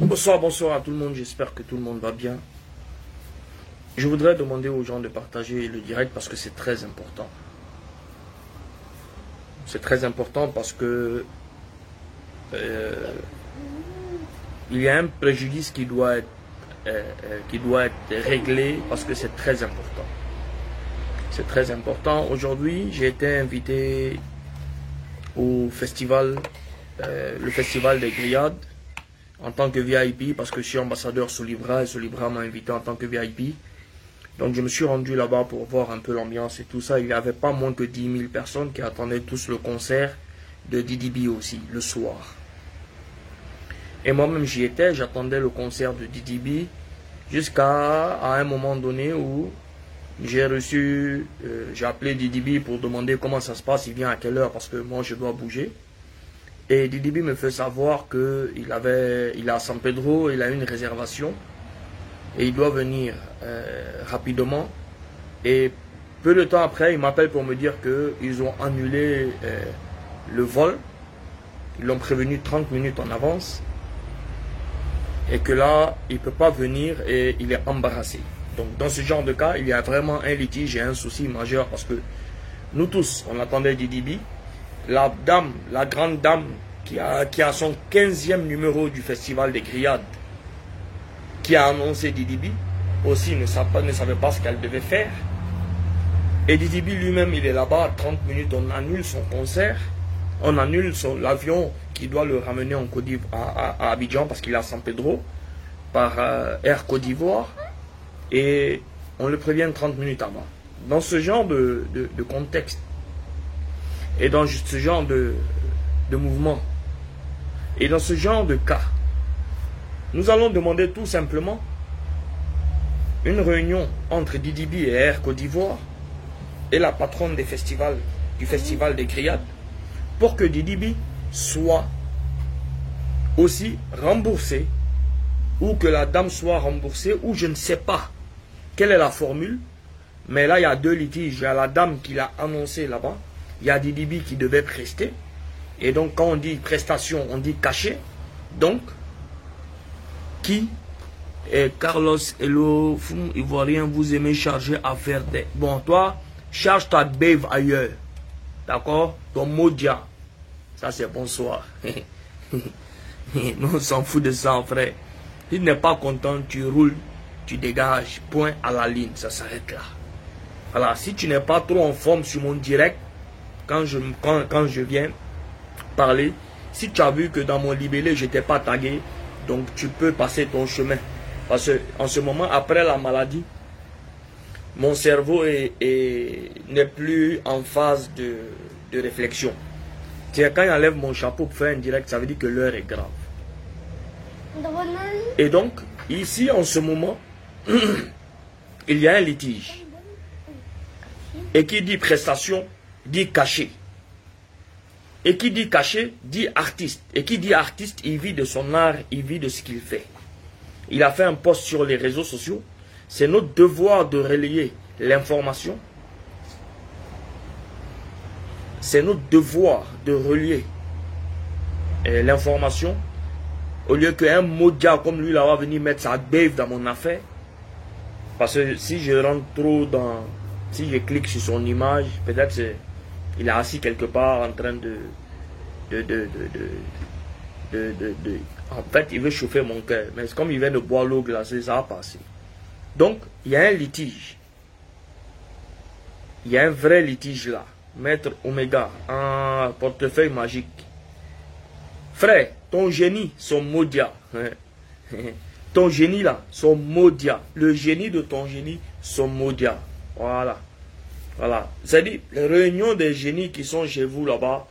Bonsoir, bonsoir à tout le monde. J'espère que tout le monde va bien. Je voudrais demander aux gens de partager le direct parce que c'est très important. C'est très important parce que euh, il y a un préjudice qui doit être, euh, euh, qui doit être réglé parce que c'est très important. C'est très important. Aujourd'hui, j'ai été invité au festival, le festival des grillades en tant que VIP parce que je suis ambassadeur sous Libra et sous Libra m'a invité en tant que VIP. Donc je me suis rendu là-bas pour voir un peu l'ambiance et tout ça. Il n'y avait pas moins que 10 000 personnes qui attendaient tous le concert de Didi aussi, le soir. Et moi-même j'y étais, j'attendais le concert de Didi jusqu'à un moment donné où j'ai reçu, euh, j'ai appelé Didi pour demander comment ça se passe, il vient à quelle heure parce que moi je dois bouger. Et Didi me fait savoir qu'il avait, il est à San Pedro, il a une réservation et il doit venir euh, rapidement. Et peu de temps après, il m'appelle pour me dire qu'ils ont annulé euh, le vol. Ils l'ont prévenu 30 minutes en avance. Et que là, il ne peut pas venir et il est embarrassé. Donc dans ce genre de cas, il y a vraiment un litige et un souci majeur parce que nous tous, on attendait Didi La dame, la grande dame qui a, qui a son 15e numéro du festival des grillades, qui a annoncé Didibi, aussi ne savait pas, ne savait pas ce qu'elle devait faire. Et Didibi lui-même, il est là-bas, 30 minutes, on annule son concert, on annule l'avion qui doit le ramener en Côte à, Abidjan parce qu'il est à San Pedro, par euh, Air Côte d'Ivoire, et on le prévient 30 minutes avant. Dans ce genre de, contexte, et dans ce genre de, de mouvement, et dans ce genre de cas, nous allons demander tout simplement une réunion entre Didibi et Air Côte d'Ivoire et la patronne du festival des grillades pour que Didibi soit aussi remboursé ou que la dame soit remboursée ou je ne sais pas quelle est la formule. Mais là, il y a deux litiges. Il y a la dame qui l'a annoncé là-bas. Il y a Didibi qui devait prester. Et donc, quand on dit prestation, on dit cachet. Donc, qui et Carlos Hello, Ivoirien, vous aimez charger à faire des... Bon, toi, charge ta bave ailleurs. D'accord? Ton modia. Ça, c'est bonsoir. Nous, on s'en fout de ça, frère. Si tu n'es pas content, tu roules, tu dégages. Point à la ligne. Ça s'arrête là. Voilà. Si tu n'es pas trop en forme sur mon direct, quand je, quand, quand je viens parler, si tu as vu que dans mon libellé, je n'étais pas tagué, donc tu peux passer ton chemin. Parce qu'en ce moment, après la maladie, mon cerveau n'est est, plus en phase de, de réflexion. Tiens, quand il enlève mon chapeau pour faire un direct, ça veut dire que l'heure est grave. Et donc, ici, en ce moment, il y a un litige. Et qui dit prestation, dit cachet. Et qui dit caché, dit artiste. Et qui dit artiste, il vit de son art, il vit de ce qu'il fait. Il a fait un post sur les réseaux sociaux. C'est notre devoir de relayer l'information. C'est notre devoir de relier euh, l'information. Au lieu qu'un modia comme lui là va venir mettre sa bave dans mon affaire. Parce que si je rentre trop dans... Si je clique sur son image, peut-être c'est il est assis quelque part en train de de, En fait, il veut chauffer mon cœur. Mais comme il vient de boire l'eau glacée, ça va passer. Donc, il y a un litige. Il y a un vrai litige là. Maître Omega, un portefeuille magique. Frère, ton génie, son modia. ton génie là, son modia. Le génie de ton génie, son modia. Voilà. Voilà. C'est-à-dire, les réunions des génies qui sont chez vous là-bas,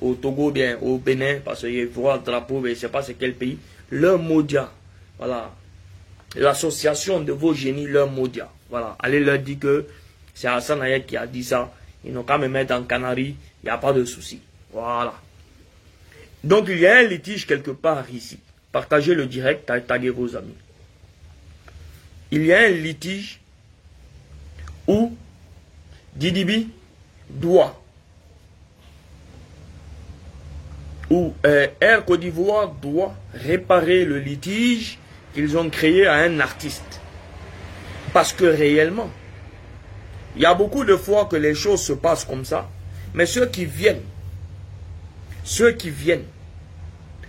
au Togo, bien, au Bénin, parce qu'ils voient le drapeau, mais je ne sais pas c'est quel pays, leur modia. Voilà. L'association de vos génies, leur modia. Voilà. Allez leur dire que c'est Hassan qui a dit ça. Ils n'ont qu'à me mettre en Canaries, il n'y a pas de souci. Voilà. Donc il y a un litige quelque part ici. Partagez le direct, taguez vos amis. Il y a un litige où Didibi doit où euh, Air Côte d'Ivoire doit réparer le litige qu'ils ont créé à un artiste. Parce que réellement, il y a beaucoup de fois que les choses se passent comme ça, mais ceux qui viennent, ceux qui viennent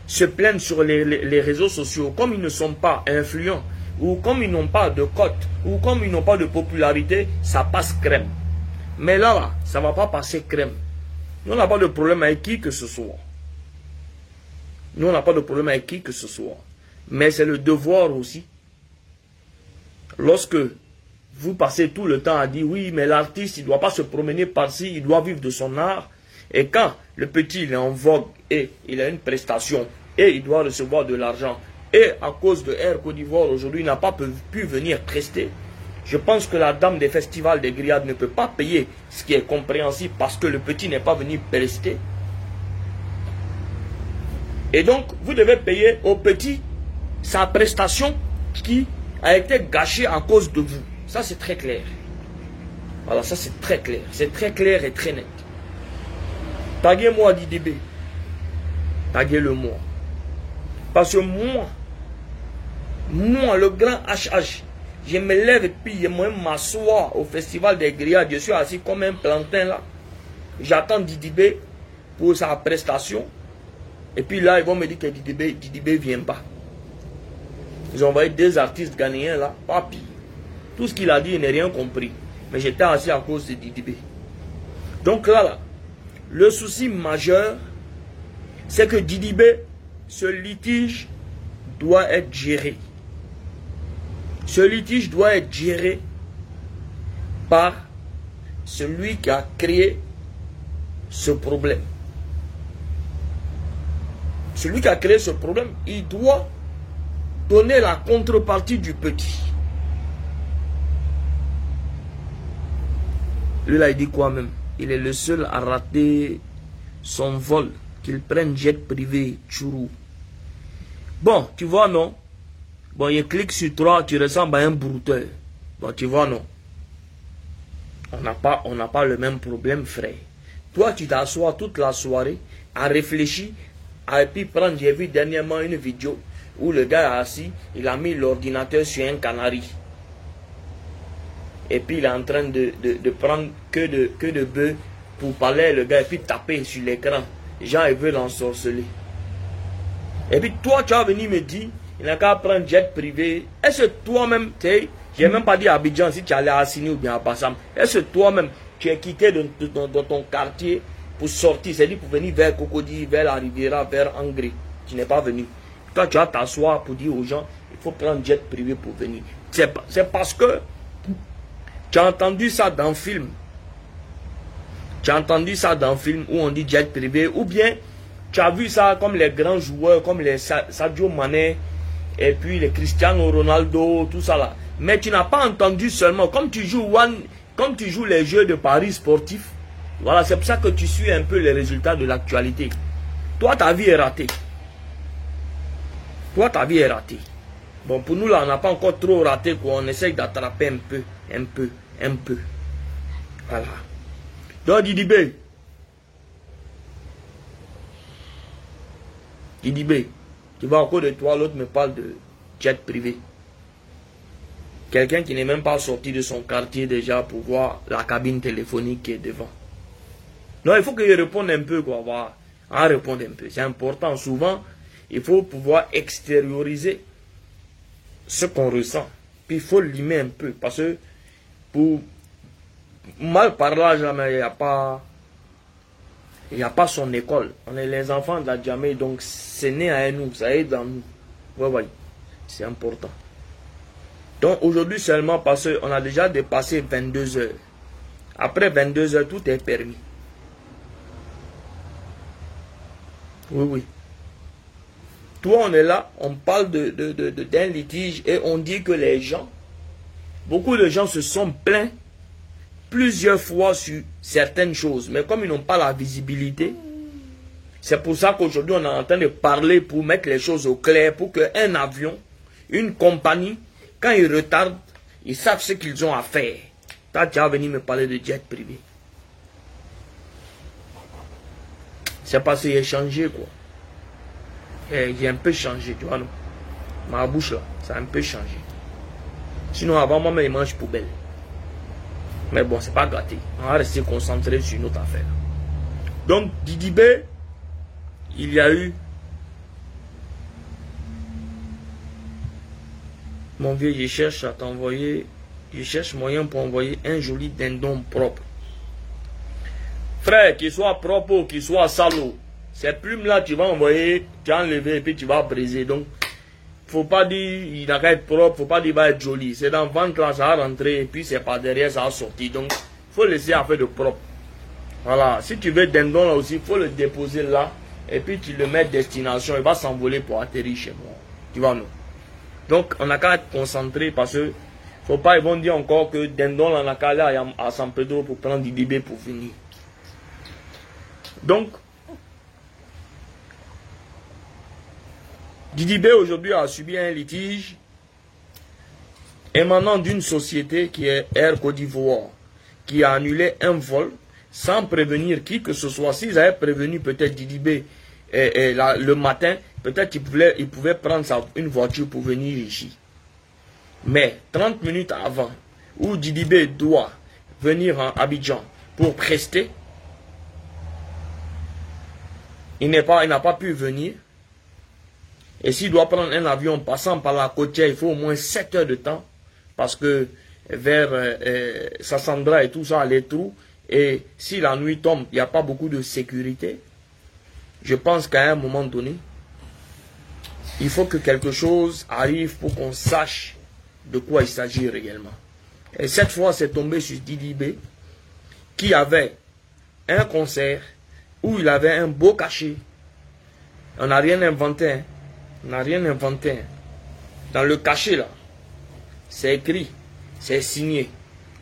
se plaignent sur les, les réseaux sociaux, comme ils ne sont pas influents, ou comme ils n'ont pas de cote, ou comme ils n'ont pas de popularité, ça passe crème. Mais là, ça ne va pas passer crème. Nous, on n'a pas de problème avec qui que ce soit. Nous, on n'a pas de problème avec qui que ce soit. Mais c'est le devoir aussi. Lorsque vous passez tout le temps à dire oui, mais l'artiste, il ne doit pas se promener par-ci, il doit vivre de son art. Et quand le petit il est en vogue et il a une prestation et il doit recevoir de l'argent et à cause de Air Côte d'Ivoire aujourd'hui il n'a pas pu venir prester, je pense que la dame des festivals des grillades ne peut pas payer ce qui est compréhensible parce que le petit n'est pas venu prester. Et donc, vous devez payer au petit sa prestation qui a été gâchée à cause de vous. Ça, c'est très clair. Voilà, ça, c'est très clair. C'est très clair et très net. Taguez-moi DDB. Taguez-le-moi. Parce que moi, moi, le grand HH, je me lève et puis je m'assois au festival des grillades. Je suis assis comme un plantain là. J'attends Didibé pour sa prestation. Et puis là, ils vont me dire que Didibé ne vient pas. Ils ont envoyé deux artistes ghanéens là, papi. Tout ce qu'il a dit, il n'a rien compris. Mais j'étais assis à cause de Didibé. Donc là, là, le souci majeur, c'est que Didibé, ce litige doit être géré. Ce litige doit être géré par celui qui a créé ce problème. Celui qui a créé ce problème, il doit donner la contrepartie du petit. Lui, là, il dit quoi même? Il est le seul à rater son vol, qu'il prenne jet privé, Chourou. Bon, tu vois, non? Bon, il clique sur toi, tu ressembles à un brouteur. Bon, tu vois, non. On n'a pas, pas le même problème, frère. Toi, tu t'assois toute la soirée à réfléchir, à puis prendre, j'ai vu dernièrement une vidéo où le gars est assis, il a mis l'ordinateur sur un canari. Et puis il est en train de, de, prendre que de, que de bœufs pour parler le gars et puis taper sur l'écran. Gens, ils veulent l'ensorceler. Et puis toi, tu vas venir me dire, il n'a qu'à prendre jet privé. Est-ce toi-même, tu sais, j'ai même pas dit à Abidjan si tu allais à Assini ou bien à Bassam. Est-ce toi-même, tu es quitté de, ton quartier pour sortir, c'est-à-dire pour venir vers Cocody, vers la Riviera, vers Angré. Tu n'es pas venu. Toi, tu vas t'asseoir pour dire aux gens, il faut prendre jet privé pour venir. C'est parce que tu as entendu ça dans le film. Tu as entendu ça dans le film où on dit jet privé, ou bien tu as vu ça comme les grands joueurs, comme les Sadio Mané, et puis les Cristiano Ronaldo, tout ça là. Mais tu n'as pas entendu seulement, comme tu joues comme tu joues les jeux de paris sportifs, voilà, c'est pour ça que tu suis un peu les résultats de l'actualité. Toi, ta vie est ratée. Toi, ta vie est ratée. Bon, pour nous, là, on n'a pas encore trop raté, quoi. On essaye d'attraper un peu, un peu, un peu. Voilà. Donc, Didibé. Didibé. Tu vois, encore de toi, l'autre me parle de jet privé. Quelqu'un qui n'est même pas sorti de son quartier déjà pour voir la cabine téléphonique qui est devant. Non, il faut qu'il réponde un peu, quoi. Voir. En répondre un peu. C'est important. Souvent, il faut pouvoir extérioriser ce qu'on ressent. Puis il faut limer un peu. Parce que pour mal parlage, il n'y a pas il n'y a pas son école. On est les enfants de la Djamé, donc c'est né à nous, ça est dans nous. Oui, oui, c'est important. Donc aujourd'hui seulement parce qu'on a déjà dépassé 22 heures. Après 22 heures, tout est permis. Oui, oui. Toi, on est là, on parle d'un de, litige et on dit que les gens, beaucoup de gens se sont plaints plusieurs fois sur certaines choses, mais comme ils n'ont pas la visibilité, c'est pour ça qu'aujourd'hui on est en train de parler pour mettre les choses au clair, pour qu'un avion, une compagnie, quand ils retardent, ils savent ce qu'ils ont à faire. Toi, tu as venu me parler de jet privé. C'est parce qu'il a changé, quoi. j'ai un peu changé, tu vois, non? Ma bouche là, ça a un peu changé. Sinon, avant, moi, je mange poubelle. Mais bon, c'est pas gâté. On va rester concentré sur notre affaire. Donc, B, il y a eu Mon vieux, je cherche à t'envoyer, je cherche moyen pour envoyer un joli dindon propre. Frère, qu'il soit propre ou qu'il soit salaud, ces plumes-là, tu vas envoyer, tu vas enlever et puis tu vas briser. Donc, faut pas dire il n'a qu'à être propre, faut pas dire il va être joli. C'est dans le ventre là, ça va rentrer et puis c'est par derrière, ça va sortir. Donc, faut laisser à faire de propre. Voilà. Si tu veux dindon là aussi, faut le déposer là et puis tu le mets destination. Il va s'envoler pour atterrir chez moi. Tu vois, non? Donc, on n'a qu'à être concentré parce que faut pas, ils vont dire encore que dindon, on n'a qu'à aller à San Pedro pour prendre du bébé pour finir. Donc, Didibé aujourd'hui a subi un litige émanant d'une société qui est Air Côte d'Ivoire, qui a annulé un vol sans prévenir qui que ce soit. S'ils avaient prévenu peut-être Didibé le matin, peut-être il pouvait prendre une voiture pour venir ici. Mais 30 minutes avant, où Didibé doit venir en Abidjan pour prester, il n'a pas pu venir. Et s'il doit prendre un avion passant par la côtière, il faut au moins 7 heures de temps. Parce que vers euh, euh, Sassandra et tout ça, les trous. Et si la nuit tombe, il n'y a pas beaucoup de sécurité. Je pense qu'à un moment donné, il faut que quelque chose arrive pour qu'on sache de quoi il s'agit réellement. Et cette fois, c'est tombé sur Didi B, qui avait un concert où il avait un beau cachet. On n'a rien inventé. Hein. N'a rien inventé. Dans le cachet, là, c'est écrit, c'est signé.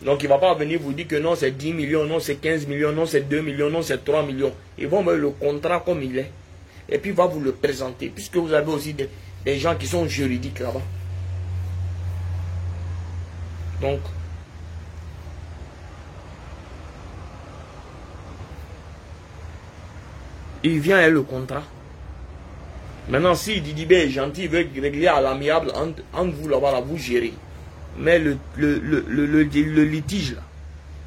Donc il ne va pas venir vous dire que non, c'est 10 millions, non, c'est 15 millions, non, c'est 2 millions, non, c'est 3 millions. Ils vont mettre le contrat comme il est. Et puis il va vous le présenter, puisque vous avez aussi des, des gens qui sont juridiques là-bas. Donc, il vient avec le contrat. Maintenant, si Didibé est gentil, il veut régler à l'amiable entre, vous là-bas, vous gérez. Mais le, le, le, litige, là,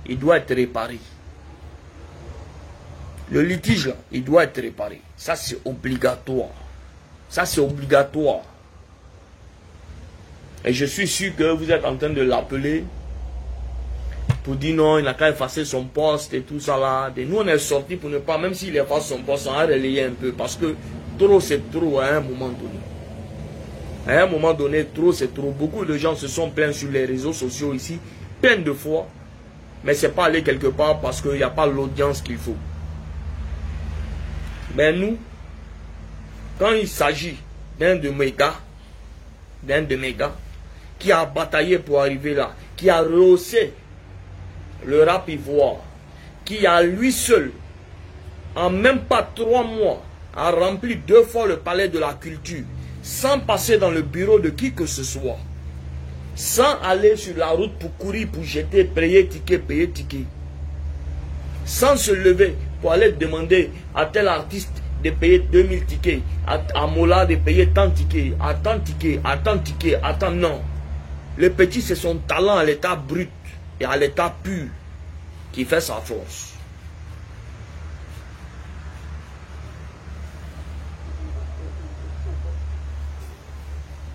il doit être réparé. Le litige, là, il doit être réparé. Ça, c'est obligatoire. Ça, c'est obligatoire. Et je suis sûr que vous êtes en train de l'appeler pour dire non, il n'a qu'à effacer son poste et tout ça là. Et nous, on est sortis pour ne pas, même s'il efface son poste, on a relayé un peu parce que trop, c'est trop à un moment donné. À un moment donné, trop, c'est trop. Beaucoup de gens se sont plaints sur les réseaux sociaux ici, plein de fois, mais c'est pas aller quelque part parce qu'il n'y a pas l'audience qu'il faut. Mais nous, quand il s'agit d'un de mes gars, d'un de mes gars, qui a bataillé pour arriver là, qui a rehaussé le rap ivoire, qui a lui seul, en même pas trois mois, a rempli deux fois le palais de la culture, sans passer dans le bureau de qui que ce soit, sans aller sur la route pour courir, pour jeter, payer ticket, payer ticket, sans se lever pour aller demander à tel artiste de payer 2000 tickets, à, à Mola de payer tant tickets, à tant tickets, à tant tickets, à tant non. Le petit, c'est son talent à l'état brut et à l'état pur qui fait sa force.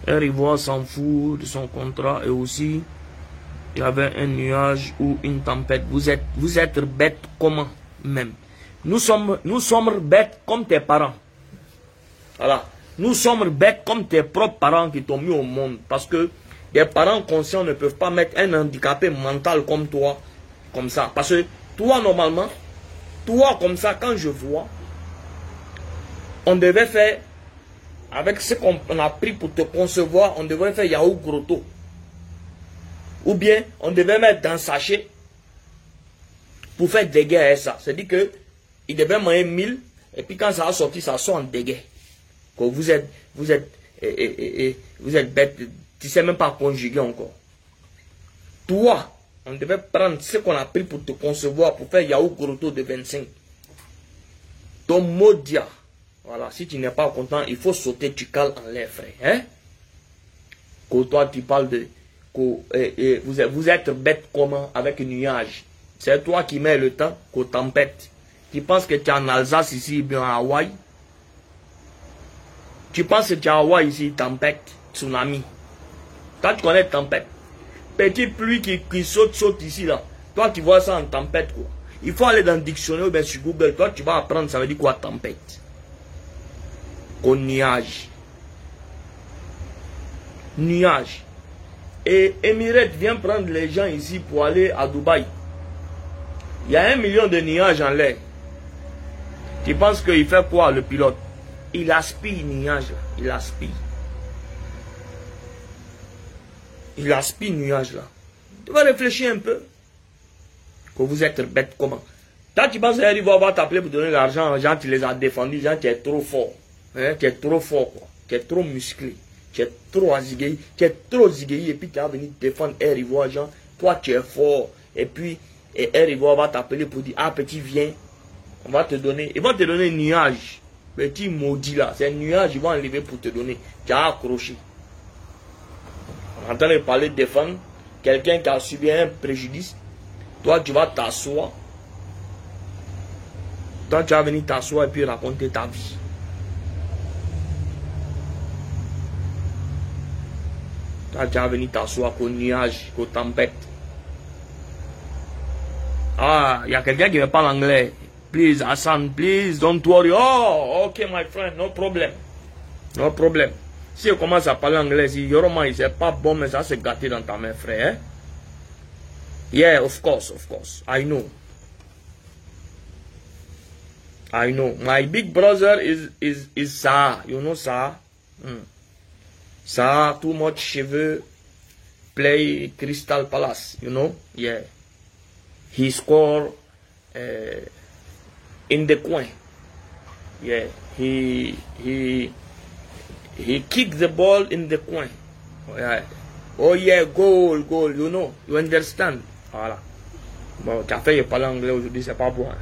Un rivoire s'en fout de son contrat et aussi il y avait un nuage ou une tempête. Vous êtes, vous êtes bête comment même? Nous sommes, nous sommes bêtes comme tes parents. Voilà. Nous sommes bêtes comme tes propres parents qui t'ont mis au monde. Parce que des parents conscients ne peuvent pas mettre un handicapé mental comme toi, comme ça. Parce que toi, normalement, toi comme ça, quand je vois, on devait faire, avec ce qu'on a pris pour te concevoir, on devrait faire Yahoo Grotto. Ou bien, on devait mettre dans sachet pour faire des guerres ça. C'est-à-dire que il devait manger 1000, et puis quand ça a sorti, ça sort en dégâts. Que vous êtes, vous êtes, vous êtes bête, tu ne sais même pas conjuguer encore. Toi, on devait prendre ce qu'on a pris pour te concevoir, pour faire Yahoo Grotto de 25. Ton modia, Voilà, si tu n'es pas content, il faut sauter, tu cales en l'air, frère. Hein? Que toi, tu parles de... Vous, êtes, vous êtes bête comment avec un nuage? C'est toi qui mets le temps qu'aux tempêtes. Tu penses que tu es en Alsace ici, bien en Hawaï? Tu penses que tu es en Hawaï ici, tempête, tsunami. Toi, tu connais tempête. Petite pluie qui, qui saute, saute ici, là. Toi, tu vois ça en tempête, quoi. Il faut aller dans le dictionnaire ou bien sur Google. Toi, tu vas apprendre, ça veut dire quoi, tempête? Au nuage. Nuage. Et Emirates vient prendre les gens ici pour aller à Dubaï. Il y a un million de nuages en l'air. Tu penses qu'il fait quoi, le pilote? Il aspire nuage. Il aspire. Il aspire nuage là. Tu vas réfléchir un peu. Que vous êtes bête comment? Quand tu penses qu'il va t'appeler pour donner l'argent, gens tu les as défendus, gens tu es trop fort. Hein? Tu es trop fort quoi. Tu es trop musclé. Tu es trop azigué. Tu es trop zigué. Et puis tu vas venir défendre Air Ivoire, Jean. Toi tu es fort. Et puis et Air va t'appeler pour dire Ah petit viens. On va te donner. Ils vont te donner un nuage. Petit maudit là. C'est un nuage, ils vont enlever pour te donner. Tu as accroché. On entend parler de défendre quelqu'un qui a subi un préjudice toi, tu vas t'asseoir. Toi, tu vas venir t'asseoir et puis raconter ta vie. Tu vas venir t'asseoir qu'au nuage, qu'aux tempêtes. Ah, il y a quelqu'un qui ne parle anglais. Please, Hassan, please, don't worry. Oh, ok, my friend, no problem. No problem. Si on commence à parler anglais, si Yoroma, c'est pas bon, mais ça c'est gâté dans ta main, frère. Hein? Yeah, of course, of course. I know. I know. My big brother is is is Sa. You know Sa? Mm. Sa, too much cheveux, play Crystal Palace. You know? Yeah. He score uh, in the coin. Yeah. He he he kicked the ball in the coin. Yeah. Oh yeah, goal, goal. You know? You understand? Voilà. Bon, café, il parle anglais aujourd'hui, c'est pas bon. Hein.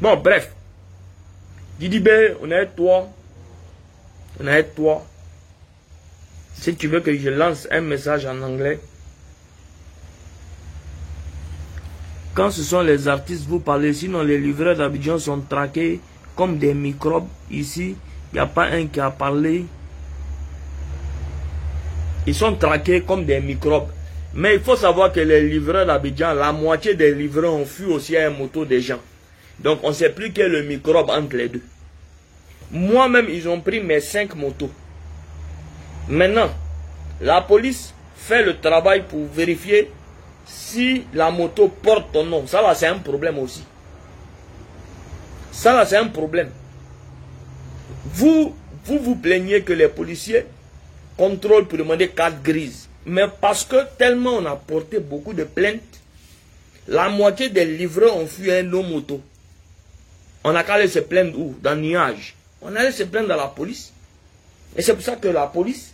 Bon, bref. Didi B, on est toi. On est toi. Si tu veux que je lance un message en anglais, quand ce sont les artistes, vous parlez, sinon les livreurs d'Abidjan sont traqués comme des microbes. Ici, il n'y a pas un qui a parlé. Ils sont traqués comme des microbes. Mais il faut savoir que les livreurs d'Abidjan, la moitié des livreurs ont fui aussi à un moto des gens. Donc on ne sait plus quel est le microbe entre les deux. Moi-même, ils ont pris mes cinq motos. Maintenant, la police fait le travail pour vérifier si la moto porte ton nom. Ça là, c'est un problème aussi. Ça là, c'est un problème. Vous, vous vous plaignez que les policiers contrôlent pour demander carte grise. Mais parce que tellement on a porté beaucoup de plaintes, la moitié des livreurs ont fui un nos moto. On a qu'à aller se plaindre où? Dans le nuage. On allait se plaindre à la police. Et c'est pour ça que la police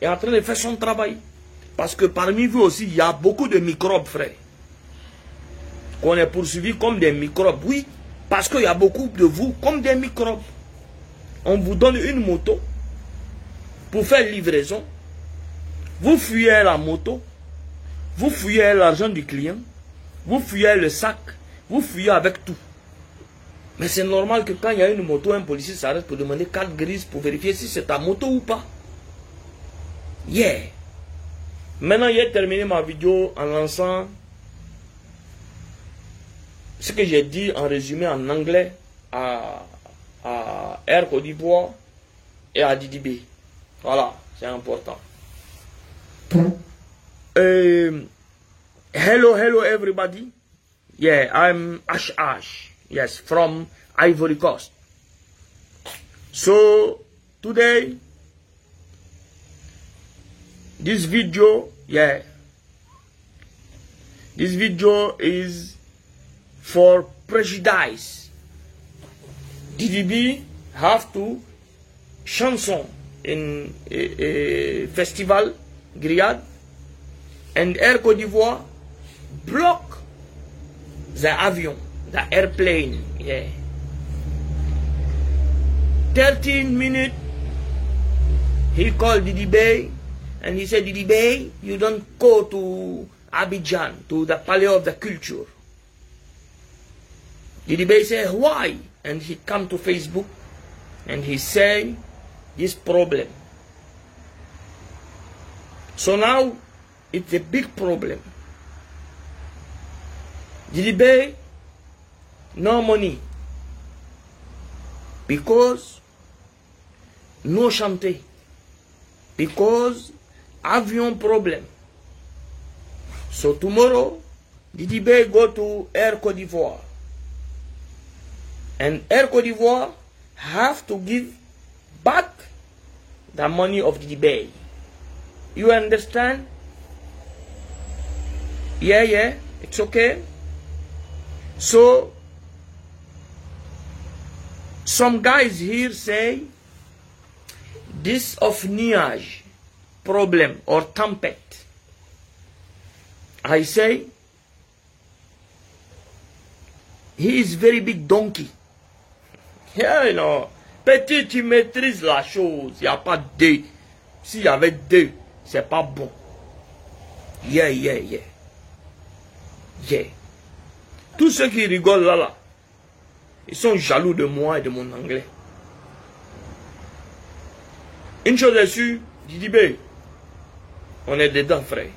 est en train de faire son travail. Parce que parmi vous aussi, il y a beaucoup de microbes, frère. Qu'on est poursuivi comme des microbes. Oui, parce qu'il y a beaucoup de vous comme des microbes. On vous donne une moto pour faire livraison. Vous fuyez la moto, vous fuyez l'argent du client, vous fuyez le sac, vous fuyez avec tout. Mais c'est normal que quand il y a une moto, un policier s'arrête pour demander carte grise pour vérifier si c'est ta moto ou pas. Yeah. Maintenant, j'ai terminé ma vidéo en lançant ce que j'ai dit en résumé en anglais à, à Côte d'Ivoire et à DDB. Voilà, c'est important. Um, hello, hello, everybody. Yeah, I'm Ash Ash. Yes, from Ivory Coast. So, today, this video, yeah, this video is for prejudice. DDB have to chanson in a, a festival Griad and Air Côte d'Ivoire block the avion, the airplane, yeah. 13 minutes, he called Didi Bey and he said, Didi you don't go to Abidjan, to the Palais of the Culture. Didi said, why? And he come to Facebook and he say this problem. So now, it's a big problem. Didi no money. Because no chanter. Because avion problem. So tomorrow, Bey go to Air Cote d'Ivoire. And Air Cote d'Ivoire have to give back the money of Bey. You understand? Yeah, yeah, it's okay. So, some guys here say this of nuage problem or tempest. I say he is very big donkey. Yeah, you know, petit, tu maîtrises la chose. Il n'y a pas deux. S'il y avait deux, c'est pas bon. Yeah, yeah, yeah. Yeah. Tous ceux qui rigolent là, là, ils sont jaloux de moi et de mon anglais. Une chose est sûre, Didi B, on est dedans, frère.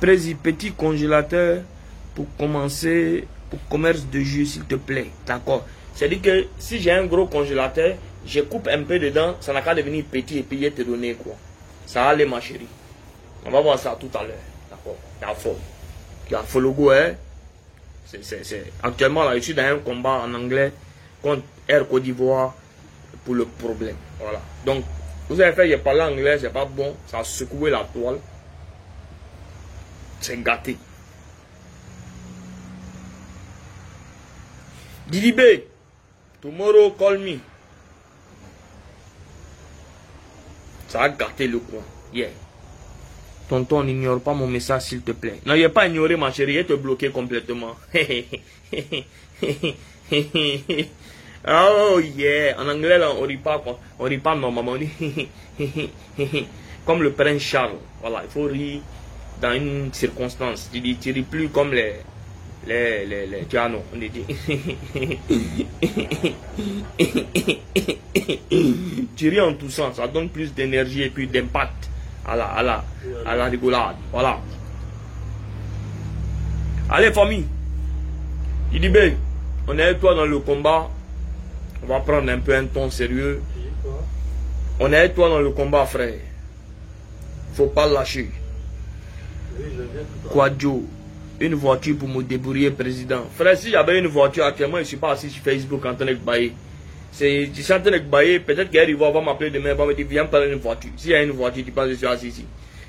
Petit congélateur pour commencer pour commerce de jus, s'il te plaît. D'accord C'est-à-dire que si j'ai un gros congélateur, je coupe un peu dedans, ça n'a qu'à devenir petit et puis il te donner quoi. Ça aller, ma chérie. On va voir ça tout à l'heure. D'accord Il y a faux. Il y a faux logo, hein c'est, Actuellement, là, je suis dans un combat en anglais contre Air Côte d'Ivoire pour le problème. Voilà. Donc, vous avez fait, j'ai parlé anglais, c'est pas bon. Ça a secoué la toile. C'est gâté. Didi B, tomorrow call me. Ça a gâté le coin. Yeah. Tonton, n'ignore pas mon message, s'il te plaît. Non, il pas ignoré, ma chérie. Il te bloqué complètement. oh, yeah. En anglais, là, on rit pas, on rit pas normalement. Comme le prince Charles. Voilà, il faut rire dans une circonstance. Tu dis, tu ris plus comme les, les, les, les. On dit. tu ris en tout sens. Ça donne plus d'énergie et puis d'impact à la, à la, à la rigolade. Voilà. Allez, famille. Il dit, ben, on est avec toi dans le combat. On va prendre un peu un ton sérieux. On est toi dans le combat, frère. Faut pas lâcher. Joe Une voiture pour me débrouiller, président. Frère, si j'avais une voiture actuellement, je suis pas assis sur Facebook en train de bailler. Je suis en train de bailler, peut-être qu'elle va m'appeler demain, va me dire, viens prendre une voiture. S'il y a une voiture, tu penses que je suis assis ici.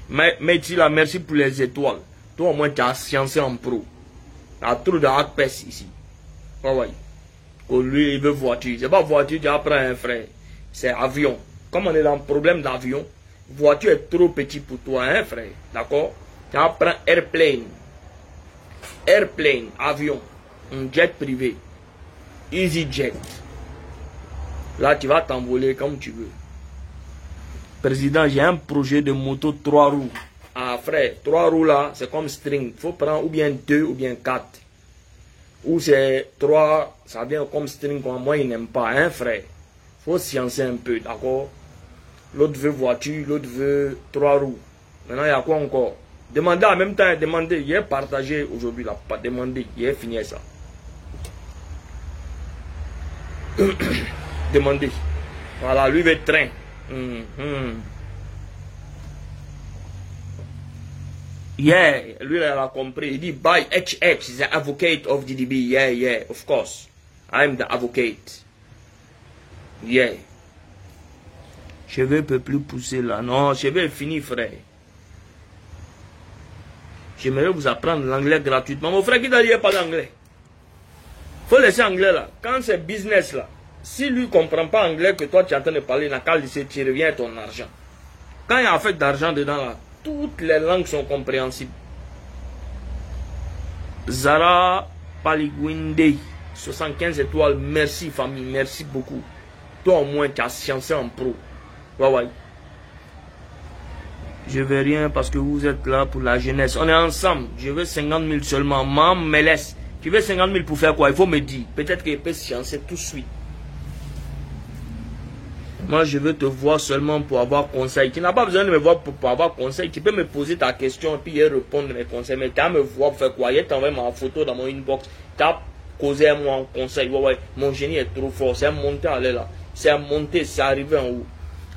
Mais, mais tu là, merci pour les étoiles. Toi, au moins, tu as sciencé en pro. Tu as trop de hackpes ici. Ouais, ouais. Que lui, il veut voiture. C'est pas voiture, tu apprends un frère. C'est avion. Comme on est dans le problème d'avion, voiture est trop petit pour toi, hein, frère. D'accord? Tu apprends airplane. Airplane, avion. Un jet privé. Easy jet. Là, tu vas t'envoler comme tu veux. Président, j'ai un projet de moto 3 roues. Ah, frère, 3 roues là, c'est comme string. Faut prendre ou bien 2 ou bien 4. Ou c'est 3, ça vient comme string. Moi, il n'aime pas, hein, frère. Faut sciencer un peu, d'accord? L'autre veut voiture, l'autre veut 3 roues. Maintenant, il y a quoi encore? Demandez en même temps, demandez. Il est partagé aujourd'hui là, pas demander. Il est fini ça. Demandez. Voilà, lui veut train. -hmm. Yeah, lui il a compris. Il dit by HH, the advocate of DDB. Yeah, yeah, of course. I'm the advocate. Yeah. Cheveux peut plus pousser là. Non, cheveux est fini, frère. J'aimerais vous apprendre l'anglais gratuitement. Mon frère qui n'a pas d'anglais. faut laisser anglais là. Quand c'est business là, si lui ne comprend pas anglais que toi tu es en train de parler, n'a qu'à tu reviens ton argent. Quand il y a fait d'argent dedans là, toutes les langues sont compréhensibles. Zara Paliguinde, 75 étoiles. Merci famille, merci beaucoup. Toi au moins tu as sciencé en pro. Ouais. Je veux rien parce que vous êtes là pour la jeunesse. On est ensemble. Je veux 50 000 seulement. Maman me laisse. Tu veux 50 000 pour faire quoi? Il faut me dire. Peut-être qu'il peut sciencer tout de suite. Moi, je veux te voir seulement pour avoir conseil. Tu n'as pas besoin de me voir pour, avoir conseil. Tu peux me poser ta question et puis répondre mes conseils. Mais tu as me voir pour faire quoi? T'envoie ma photo dans mon inbox. Tu as causé moi un conseil. Ouais, ouais, mon génie est trop fort. C'est monté à là. C'est monté, c'est arrivé en haut.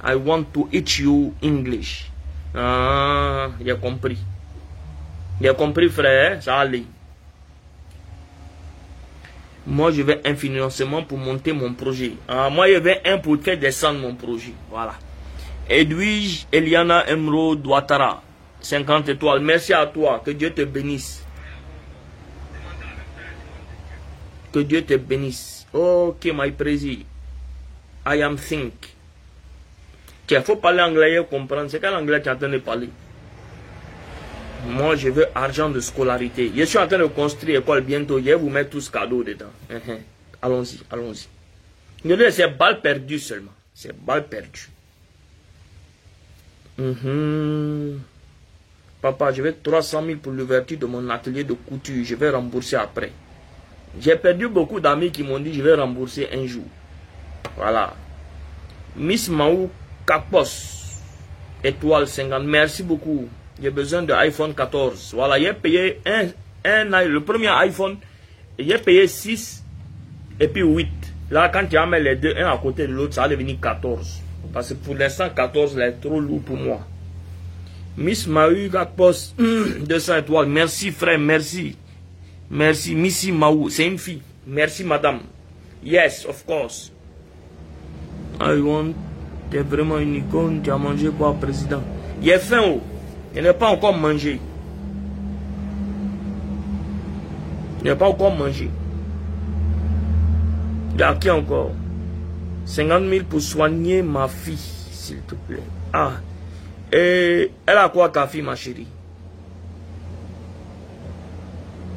I want to eat you English. Ah, j'ai compris. J'ai compris, frère. Ça allait. Moi, je vais un financement pour monter mon projet. Ah, moi, je vais un pour faire descendre mon projet. Voilà. Edwige Eliana Emro Douattara, 50 étoiles. Merci à toi. Que Dieu te bénisse. Que Dieu te bénisse. Ok, my président. I am think. Il faut parler anglais et comprendre. C'est quel anglais tu es en train de parler? Moi, je veux argent de scolarité. Je suis en train de construire l'école bientôt. Je vais vous mettre tous cadeaux dedans. Uh-huh. Allons-y, allons-y. C'est balle perdue seulement. C'est balle perdue. Uh-huh. Papa, je veux 300 000 pour l'ouverture de mon atelier de couture. Je vais rembourser après. J'ai perdu beaucoup d'amis qui m'ont dit je vais rembourser un jour. Voilà. Miss Maou Kapos, étoile 50. Merci beaucoup j'ai besoin de iPhone 14. Voilà, j'ai payé un, un, le premier iPhone, j'ai payé 6 et puis 8. Là, quand tu as les deux, un à côté de l'autre, ça va devenir 14. Parce que pour l'instant, 14 est trop lourd pour moi. Miss Mahu Post 200 étoiles. Merci frère, merci. Merci. Missy Maou, c'est une fille. Merci madame. Yes, of course. I want. T'es vraiment une icône. Tu as mangé quoi, président? Est faim, oh. Il n'est pas encore mangé. Il n'est pas encore mangé. Il a qui encore? 50 000 pour soigner ma fille, s'il te plaît. Ah. Et elle a quoi ta fille, ma chérie?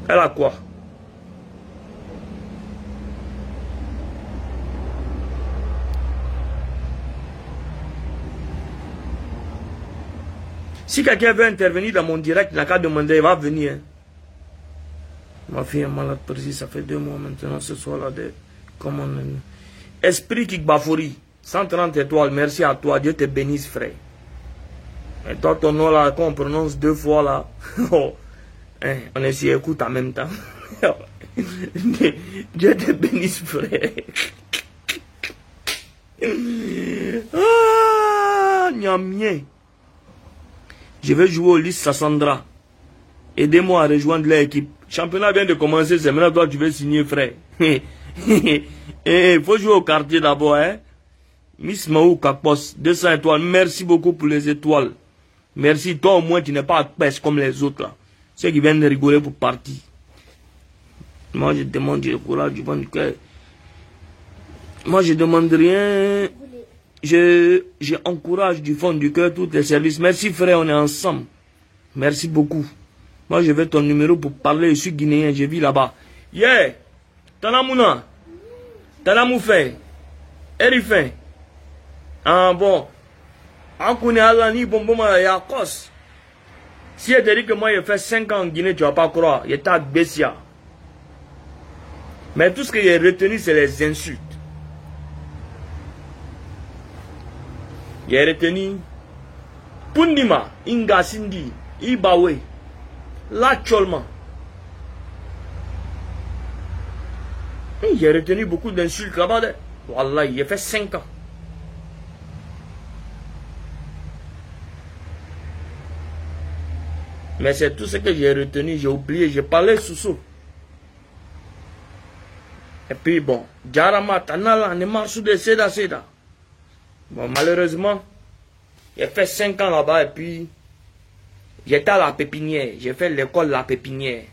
Elle a quoi? Si quelqu'un veut intervenir dans mon direct, il n'a qu'à demander, il va venir. Ma fille est malade, précis, ça fait deux mois maintenant, ce soir-là. Comment Esprit qui bafouri, 130 étoiles, merci à toi, Dieu te bénisse, frère. Et toi, ton nom là, qu'on prononce deux fois là, oh, hein, on est sur écoute en même temps. Dieu te bénisse, frère. ah, mien. Je vais jouer au Lys Sassandra. Aidez-moi à rejoindre l'équipe. Championnat vient de commencer, c'est maintenant toi tu veux signer, frère. Il eh, faut jouer au quartier d'abord, hein. Miss Maou Kakpos, 200 étoiles. Merci beaucoup pour les étoiles. Merci. Toi, au moins, tu n'es pas à pêche comme les autres. Ceux qui viennent rigoler pour partir. Moi, je demande du courage, du bon cœur. Moi, je demande rien je du fond du cœur tous les services. Merci frère, on est ensemble. Merci beaucoup. Moi, je veux ton numéro pour parler. Je suis guinéen, je vis là-bas. Yeah! Tanamuna. Tanamoufe. Erifin. Ah bon. Akune Alani Bomboma Yakos. Si elle te dit que moi, j'ai fait 5 ans en Guinée, tu vas pas croire. Il est à Bessia. Mais tout ce que j'ai retenu, c'est les insultes. J'ai retenu Pundima, Ingasindi, Ibawe, là actuellement. J'ai retenu beaucoup d'insultes là-bas. Wallah, il a fait 5 ans. Mais c'est tout ce que j'ai retenu, j'ai oublié, j'ai parlé sous sous. Et puis bon, Jarama, Tanala, Nemarsu de Seda Seda. Bon, malheureusement, j'ai fait 5 ans là-bas et puis j'étais à la pépinière. J'ai fait l'école La Pépinière.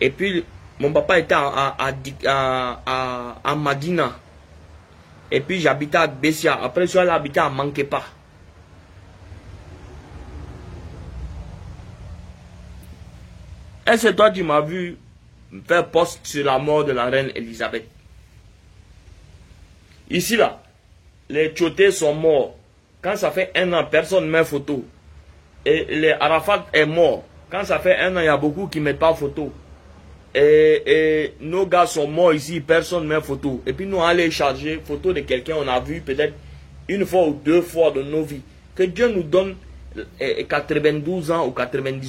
Et puis, mon papa était à, Madina. Et puis, j'habitais à Bessia. Après, je suis allé habiter à Manquepa. Est-ce toi, tu m'as vu faire post sur la mort de la reine Elisabeth? Ici, là, les Tchotés sont morts. Quand ça fait un an, personne ne met photo. Et les Arafat est mort. Quand ça fait un an, il y a beaucoup qui ne mettent pas photo. Et, nos gars sont morts ici, personne ne met photo. Et puis nous, allons charger photo de quelqu'un, on a vu peut-être une fois ou deux fois de nos vies. Que Dieu nous donne 92 ans ou 90